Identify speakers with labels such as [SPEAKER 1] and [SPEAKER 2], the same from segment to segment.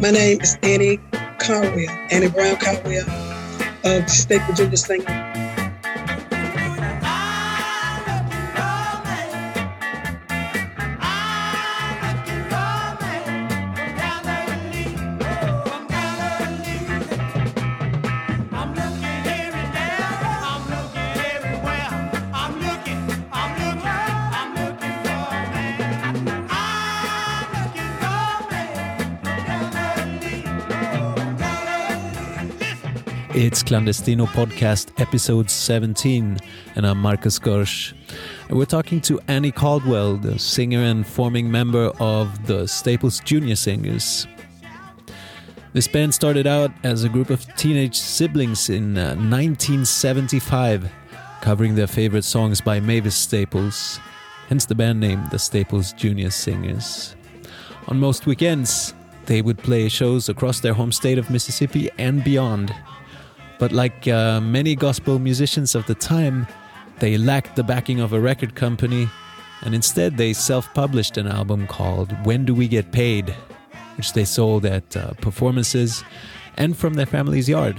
[SPEAKER 1] My name is Annie Caldwell, Annie Brown Caldwell of Junior Singer.
[SPEAKER 2] It's Clandestino Podcast, episode 17, and I'm Marcus. And we're talking to Annie Caldwell, the singer and forming member of the Staples Junior Singers. This band started out as a group of teenage siblings in uh, 1975, covering their favorite songs by Mavis Staples, hence the band name the Staples Junior Singers. On most weekends, they would play shows across their home state of Mississippi and beyond. But like uh, many gospel musicians of the time, they lacked the backing of a record company, and instead they self published an album called When Do We Get Paid, which they sold at uh, performances and from their family's yard.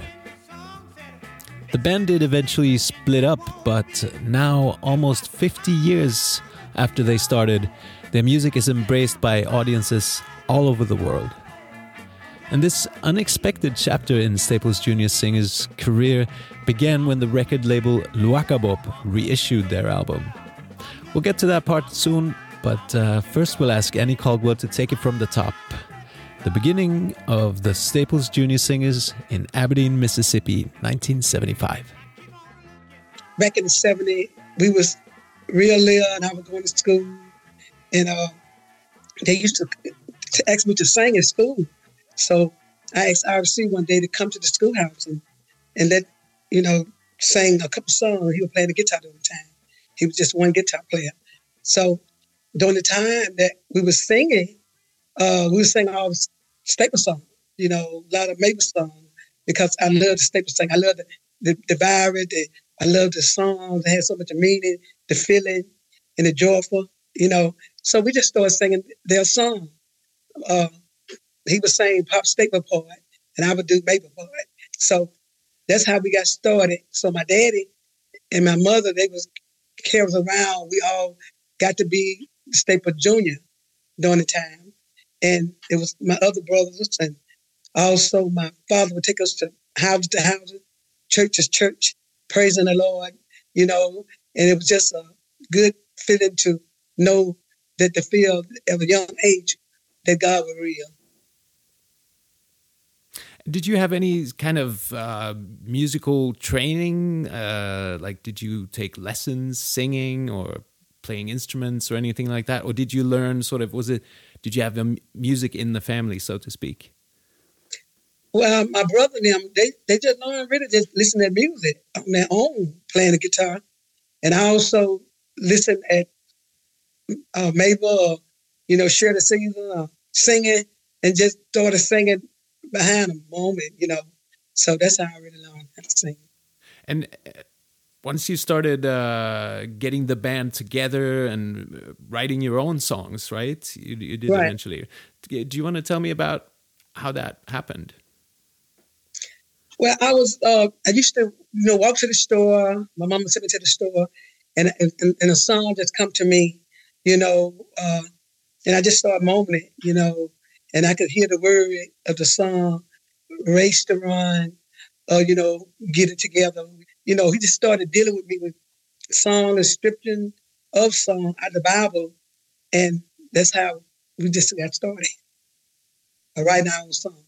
[SPEAKER 2] The band did eventually split up, but now, almost 50 years after they started, their music is embraced by audiences all over the world. And this unexpected chapter in Staples Jr. Singer's career began when the record label Luaka Bop reissued their album. We'll get to that part soon, but uh, first we'll ask Annie Caldwell to take it from the top. The beginning of the Staples Jr. Singers in Aberdeen, Mississippi, 1975.
[SPEAKER 1] Back in the 70s, we was real little and I was going to school. And uh, they used to, to ask me to sing at school. So I asked RC one day to come to the schoolhouse and, and let, you know, sing a couple songs. He was playing the guitar during the time. He was just one guitar player. So during the time that we were singing, uh, we were singing all the staple songs, you know, a lot of Mavis songs, because I love the staple song. I love the, the, the vibe, the, I love the songs. They had so much meaning, the feeling, and the joyful, you know. So we just started singing their song. Uh, he was saying pop staple part, and I would do maple part. So that's how we got started. So my daddy and my mother, they was carried around. We all got to be Staple Junior during the time. And it was my other brothers and also my father would take us to house to house, church to church, praising the Lord, you know, and it was just a good feeling to know that the field of a young age that God was real.
[SPEAKER 2] Did you have any kind of uh, musical training? Uh, like, did you take lessons singing or playing instruments or anything like that? Or did you learn sort of, was it, did you have music in the family, so to speak?
[SPEAKER 1] Well, my brother and them, they, they just learned really just listen to music on their own, playing the guitar. And I also listen at uh, Mabel, you know, Shirley Caesar, uh, singing, and just started singing behind a moment, you know. So that's how I really learned how to sing.
[SPEAKER 2] And uh, once you started uh, getting the band together and uh, writing your own songs, right? You, you did right. eventually. Do you want to tell me about how that happened?
[SPEAKER 1] Well, I was uh, I used to you know walk to the store. My mom would send me to the store, and and, and a song just come to me, you know, uh, and I just started moaning you know, and I could hear the word of the song, race to run, uh, you know, get it together. You know, he just started dealing with me with song and scripture of song out of the Bible. And that's how we just got started. I write our song.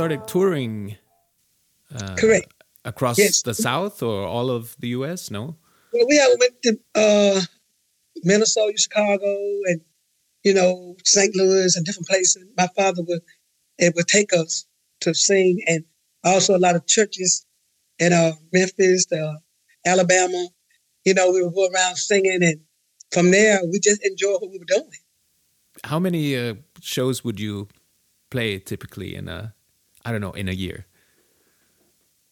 [SPEAKER 2] Started touring.
[SPEAKER 1] Uh, Correct.
[SPEAKER 2] Across yes. the South or all of the U.S. No.
[SPEAKER 1] Well, we went to uh, Minnesota, Chicago, and you know St. Louis and different places. My father would it would take us to sing, and also a lot of churches in uh, Memphis, uh, Alabama. You know, we would go around singing, and from there, we just enjoyed what we were doing.
[SPEAKER 2] How many uh, shows would you play typically in a, I don't know, in a year?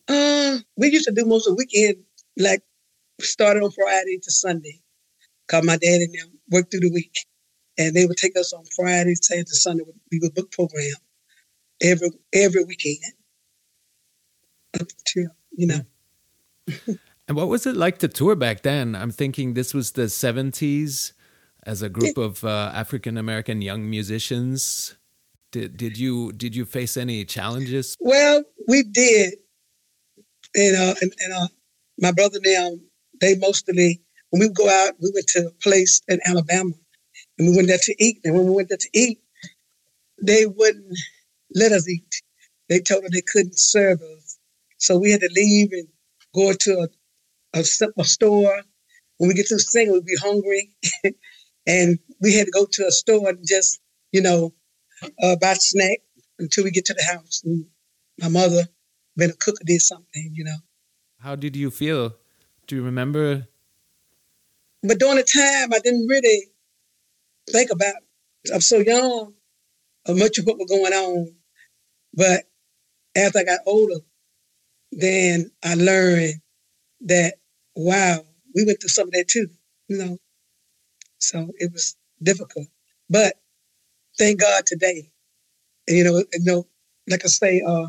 [SPEAKER 1] Uh, we used to do most of the weekend, like started on Friday to Sunday. Cause my dad and them worked through the week, and they would take us on Friday, Saturday, to Sunday. We would book program every every weekend up to you know.
[SPEAKER 2] and what was it like to tour back then? I'm thinking this was the 70s as a group of uh, African American young musicians. Did did you did you face any challenges?
[SPEAKER 1] Well, we did. And uh, and, and uh, my brother now, they mostly when we go out, we went to a place in Alabama, and we went there to eat. And when we went there to eat, they wouldn't let us eat. They told us they couldn't serve us, so we had to leave and go to a, a, a store. When we get to the thing, we'd be hungry, and we had to go to a store and just you know uh, buy snack until we get to the house. And my mother, been a cook, did something, you know.
[SPEAKER 2] How did you feel? Do you remember?
[SPEAKER 1] But during the time, I didn't really think about. It. I'm so young of much of what was going on. But after I got older, then I learned that wow, we went through some of that too, you know. So it was difficult, but thank God today. And, you know, you know, like I say, uh,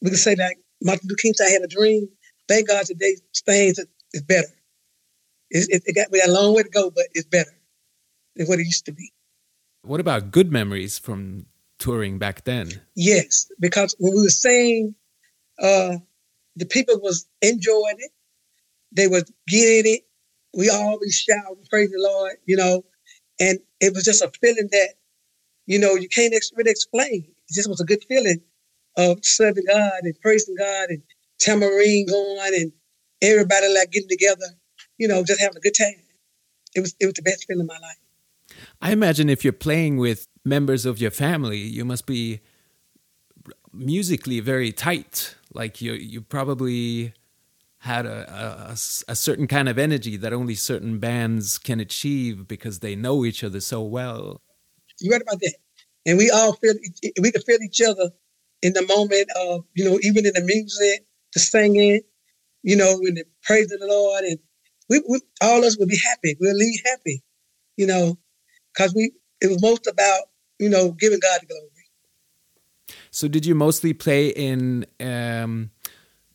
[SPEAKER 1] we can say that Martin Luther King said, "I had a dream." Thank God today things is better. It, it, it got we got a long way to go, but it's better than what it used to be.
[SPEAKER 2] What about good memories from touring back then?
[SPEAKER 1] Yes, because when we were saying, uh, the people was enjoying it. They was getting it. We always shout praise the Lord, you know, and it was just a feeling that you know, you can't really explain. It just was a good feeling of serving God and praising God and tambourine going and everybody like getting together, you know, just having a good time. It was it was the best feeling of my life.
[SPEAKER 2] I imagine if you're playing with members of your family, you must be musically very tight. Like you you probably had a, a, a, certain kind of energy that only certain bands can achieve because they know each other so well.
[SPEAKER 1] You read about that? And we all feel we can feel each other in the moment of you know even in the music, the singing, you know, in the praise of the Lord, and we, we all of us would be happy. We'll leave happy, you know, because we it was most about you know giving God the glory.
[SPEAKER 2] So did you mostly play in? Um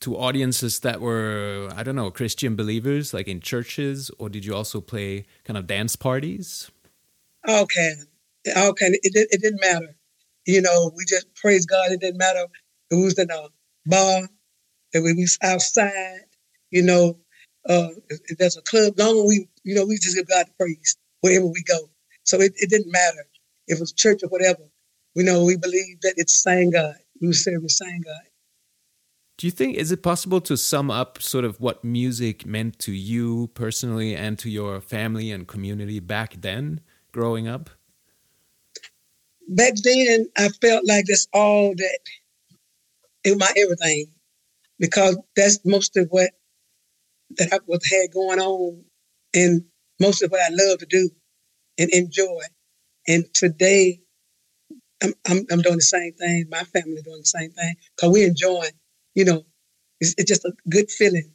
[SPEAKER 2] to audiences that were I don't know Christian believers, like in churches, or did you also play kind of dance parties?
[SPEAKER 1] Okay, okay, it, it didn't matter. You know, we just praise God. It didn't matter we was in a bar, we was outside, you know, uh, if there's a club, long we, you know, we just give God the praise wherever we go. So it, it didn't matter if it was church or whatever. You know, we believe that it's same God. We were serving same God.
[SPEAKER 2] Do you think is it possible to sum up sort of what music meant to you personally and to your family and community back then, growing up?
[SPEAKER 1] Back then I felt like that's all that it was my everything because that's most of what that I was had going on and most of what I love to do and enjoy. And today I'm, I'm, I'm doing the same thing. My family doing the same thing because we're enjoying, you know, it's, it's just a good feeling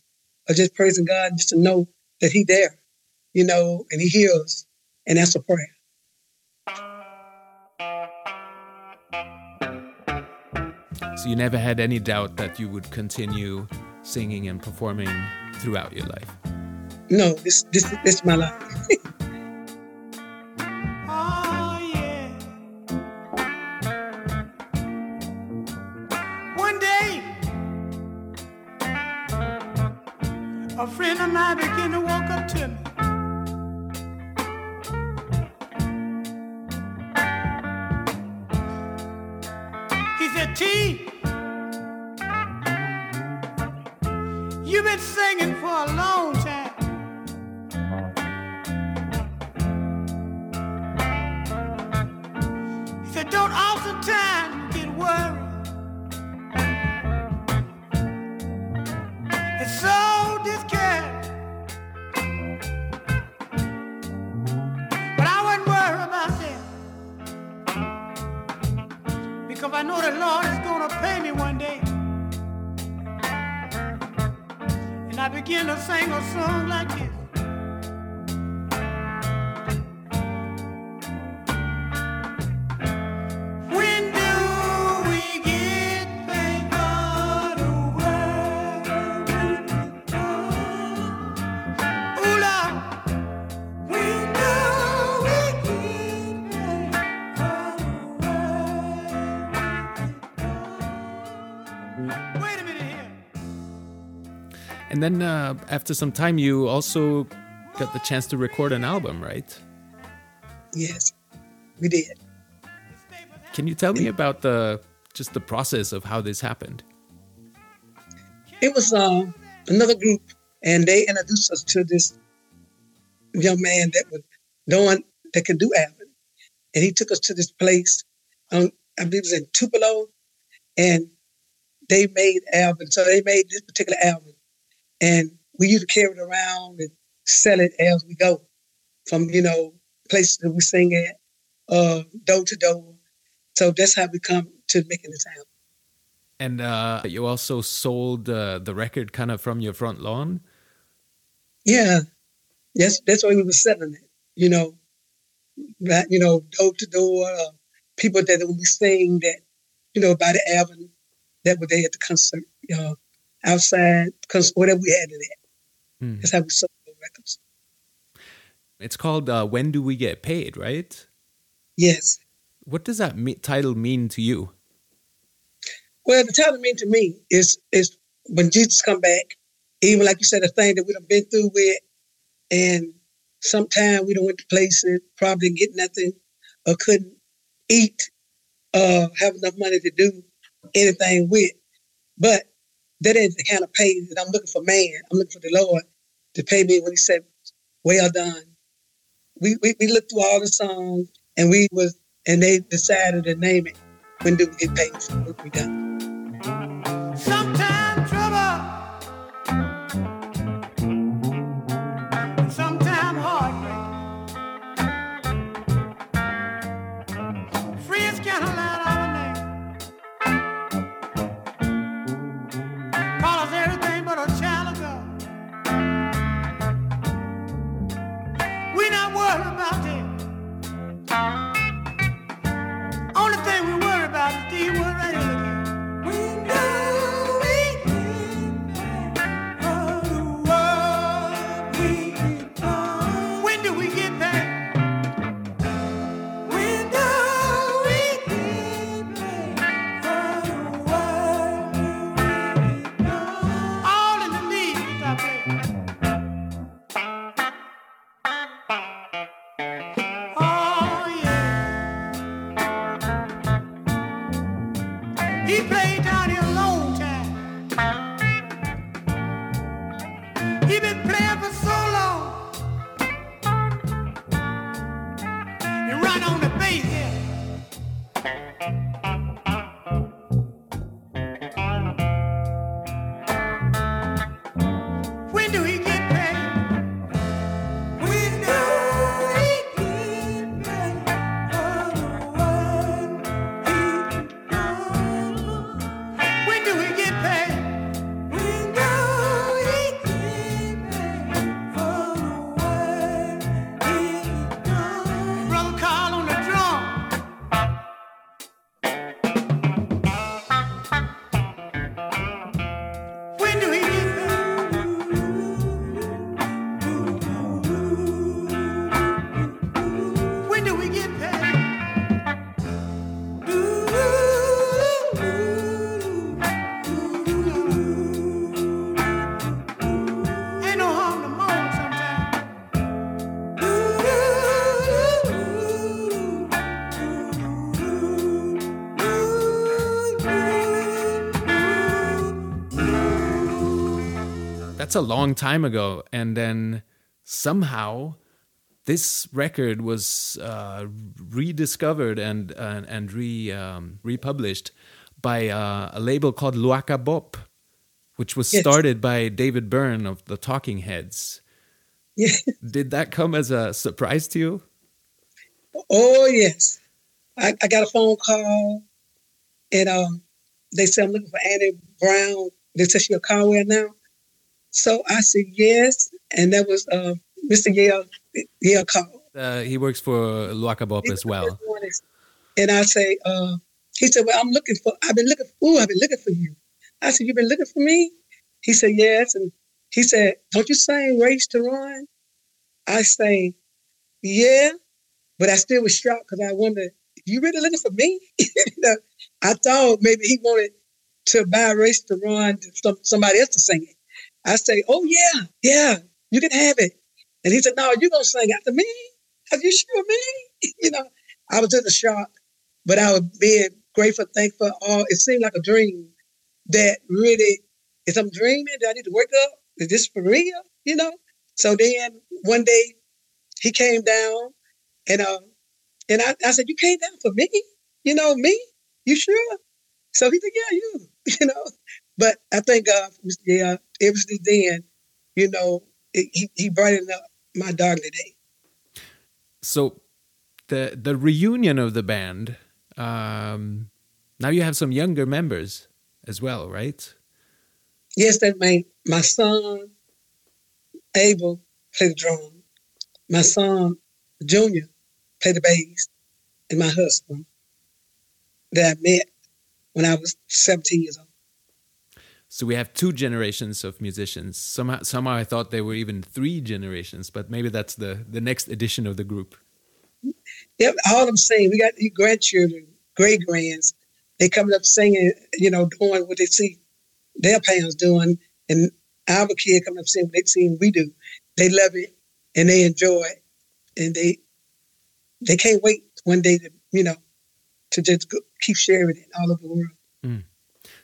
[SPEAKER 1] of just praising God just to know that He there, you know, and He hears, and that's a prayer.
[SPEAKER 2] You never had any doubt that you would continue singing and performing throughout your life?
[SPEAKER 1] No, this this this is my life.
[SPEAKER 3] you've been singing for a long time. He said, don't alter oftentimes song like this.
[SPEAKER 2] And then uh, after some time, you also got the chance to record an album, right?
[SPEAKER 1] Yes, we did.
[SPEAKER 2] Can you tell me about the just the process of how this happened?
[SPEAKER 1] It was um, another group, and they introduced us to this young man that was no one that could do Alvin, and he took us to this place. Um, I believe it was in Tupelo, and they made Alvin. So they made this particular album, and we used to carry it around and sell it as we go, from you know places that we sing at, uh, door to door. So that's how we come to making this album.
[SPEAKER 2] And uh, you also sold uh, the record kind of from your front lawn.
[SPEAKER 1] Yeah, that's that's why we were selling it. You know, that you know, door to door, uh, people that would be saying that, you know, by the avenue, that were there at the concert, you know, outside, cause whatever we had in it.
[SPEAKER 2] Hmm.
[SPEAKER 1] That's how we sold the records.
[SPEAKER 2] It's called uh, "When Do We Get Paid," right?
[SPEAKER 1] Yes.
[SPEAKER 2] What does that me- title mean to you?
[SPEAKER 1] Well, the title mean to me is is when Jesus come back, even like you said, a thing that we done been through with, and sometime we don't went to places, probably get nothing, or couldn't eat, uh, have enough money to do anything with. But that ain't the kind of pay that I'm looking for man. I'm looking for the Lord to pay me when he said, Well done. We we, we looked through all the songs and we was and they decided to name it when do we get paid for what we done.
[SPEAKER 3] A long time
[SPEAKER 2] ago. And then somehow this record was uh, rediscovered and uh, and re um, republished by uh, a label called Luaka Bop, which was
[SPEAKER 1] Yes.
[SPEAKER 2] started by David Byrne of the Talking Heads.
[SPEAKER 1] Yeah.
[SPEAKER 2] Did that come as a surprise to you?
[SPEAKER 1] Oh yes, I, I got a phone call, and um, they said I'm looking for Annie Brown. They said she a Conway now, so I said yes, and that was uh, Mr. Yale Yale called.
[SPEAKER 2] Uh, he works for Luaka Bop as well.
[SPEAKER 1] And I say, uh, he said, well, I'm looking for. I've been looking. Ooh, I've been looking for you. I said, you've been looking for me. He said, yes, and he said, don't you sing Race to Run? I say, yeah, but I still was shocked because I wondered, you really looking for me? you know, I thought maybe he wanted to buy Race to Run to some, somebody else to sing it. I say, oh yeah, yeah, you can have it. And he said, no, you're gonna sing after me. Are you sure me? you know, I was in the shock, but I was being grateful, thankful. All it seemed like a dream that really is I'm dreaming. Do I need to wake up? Is this for real? You know. So then one day he came down, and um, and I, I said, "You came down for me? You know me? You sure?" So he said, "Yeah, you." You know. But I thank God for Mr. Yale, ever since then, you know, it, he he brightened up my darkly day.
[SPEAKER 2] So the the reunion of the band. Um, now you have some younger members as well, right?
[SPEAKER 1] Yes, that my my son Abel played the drum. My son Junior played the bass, and my husband that I met when I was 17 years old.
[SPEAKER 2] So we have two generations of musicians. Somehow, somehow I thought there were even three generations, but maybe that's the the next edition of the group.
[SPEAKER 1] Yep, all of them sing. We got grandchildren, great grands. They coming up singing, you know, doing what they see their parents doing, and our kid coming up singing what they see we do. They love it and they enjoy it, and they they can't wait one day to you know to just go, keep sharing it all over the world. Mm.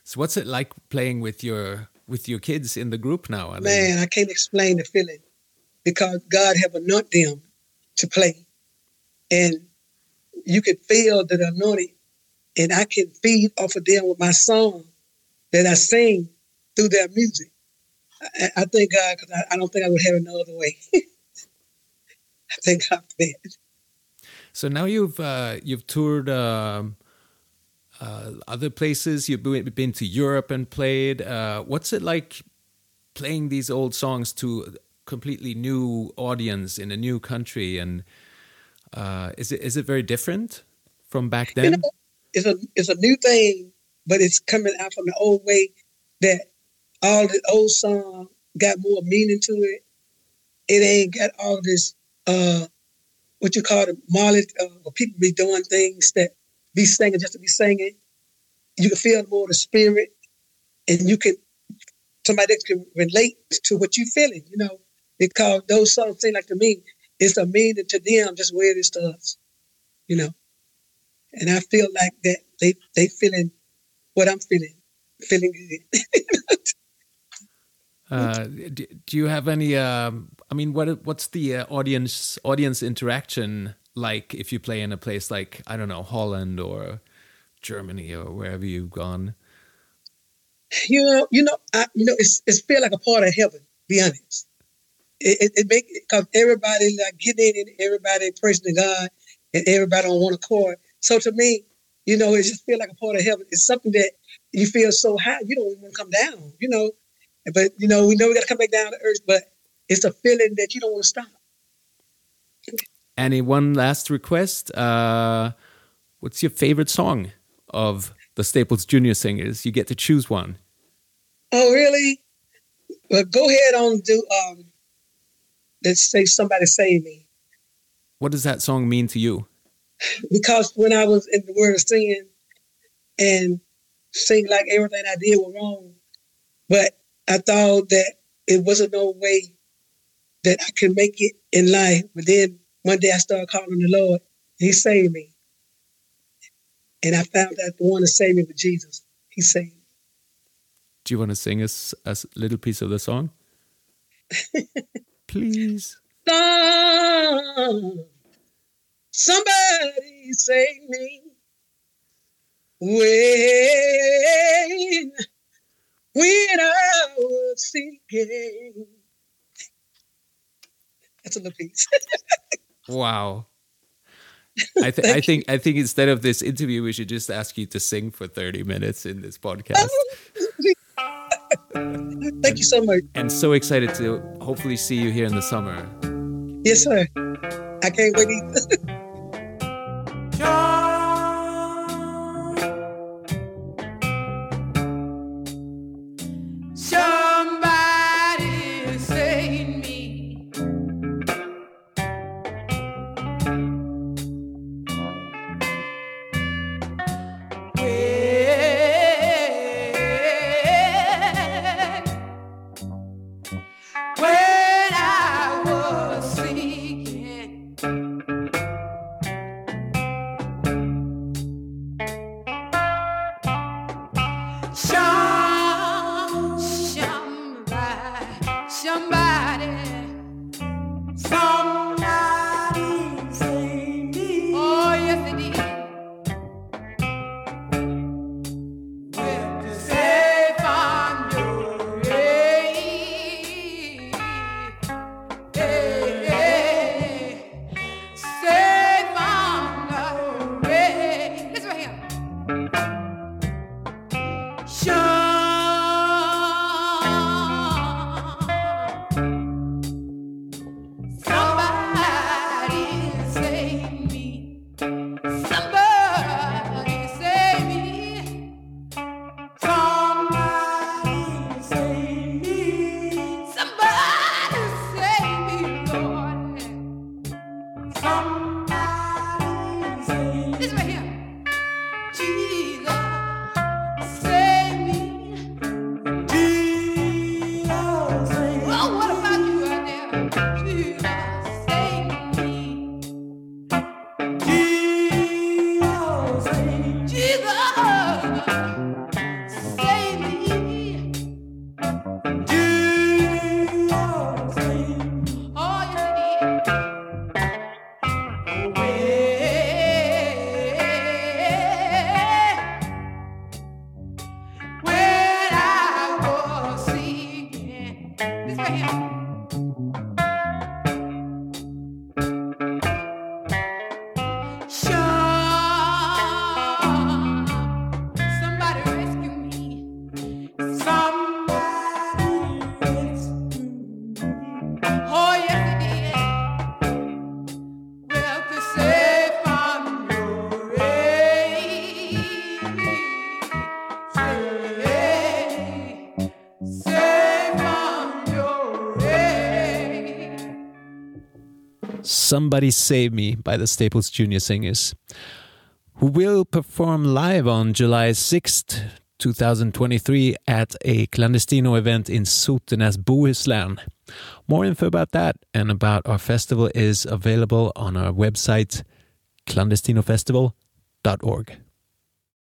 [SPEAKER 2] So what's it like playing with your with your kids in the group now? I mean,
[SPEAKER 1] Man, I can't explain the feeling because God have anointed them to play. And you can feel that anointing, and I can feed off of them with my song that I sing through their music. I, I thank God because I, I don't think I would have it no other way. I thank God for that.
[SPEAKER 2] So now you've uh, you've toured um, uh, other places. You've been to Europe and played. Uh, what's it like playing these old songs to a completely new audience in a new country? And uh, is it is it very different from back
[SPEAKER 1] You
[SPEAKER 2] then?
[SPEAKER 1] know, it's a it's a new thing, but it's coming out from the old way that all the old song got more meaning to it. It ain't got all this uh what you call it, Marley, uh, people be doing things that be singing just to be singing. You can feel more the spirit, and you can somebody that can relate to what you're feeling, you know, because those songs seem like to me it's a meaning to them just where it is to us, you know. And I feel like that they they feeling what I'm feeling, feeling good.
[SPEAKER 2] Uh, do, do you have any? Um, I mean, what what's the uh, audience audience interaction like if you play in a place like I don't know Holland or Germany or wherever you've gone?
[SPEAKER 1] you know, you know, I, you know, it's it's feel like a part of heaven. Be honest, it it, it make because everybody like get in and everybody praising God and everybody on one accord. So to me, you know, it just feel like a part of heaven. It's something that you feel so high, you don't even want to come down. You know, but you know, we know we got to come back down to earth, but it's a feeling that you don't want to stop.
[SPEAKER 2] Any one last request? Uh, what's your favorite song of the Staples Junior Singers? You get to choose one.
[SPEAKER 1] Oh, really? Well, go ahead on and do um. Let's say somebody save me.
[SPEAKER 2] What does that song mean to you?
[SPEAKER 1] because when I was in the world of singing and sing like everything I did was wrong, but I thought that it wasn't no way that I could make it in life. But then one day I started calling the Lord. He saved me. And I found out the one that saved me was Jesus. He saved me.
[SPEAKER 2] Do you want to sing us a little piece of the song? Please.
[SPEAKER 1] Some, somebody save me. When, when I was sinking. That's a little piece.
[SPEAKER 2] Wow. I, th- I think I think instead of this interview, we should just ask you to sing for thirty minutes in this podcast.
[SPEAKER 1] Thank you so much.
[SPEAKER 2] and so excited to hopefully see you here in the summer.
[SPEAKER 1] Yes, sir. I can't wait
[SPEAKER 4] somebody, Listen right here.
[SPEAKER 2] Somebody Save Me by the Staples Junior Singers, who will perform live on July 6th, 2023 at a clandestino event in Sotenäs, Bohuslän. More info about that and about our festival is available on our website clandestinofestival.org.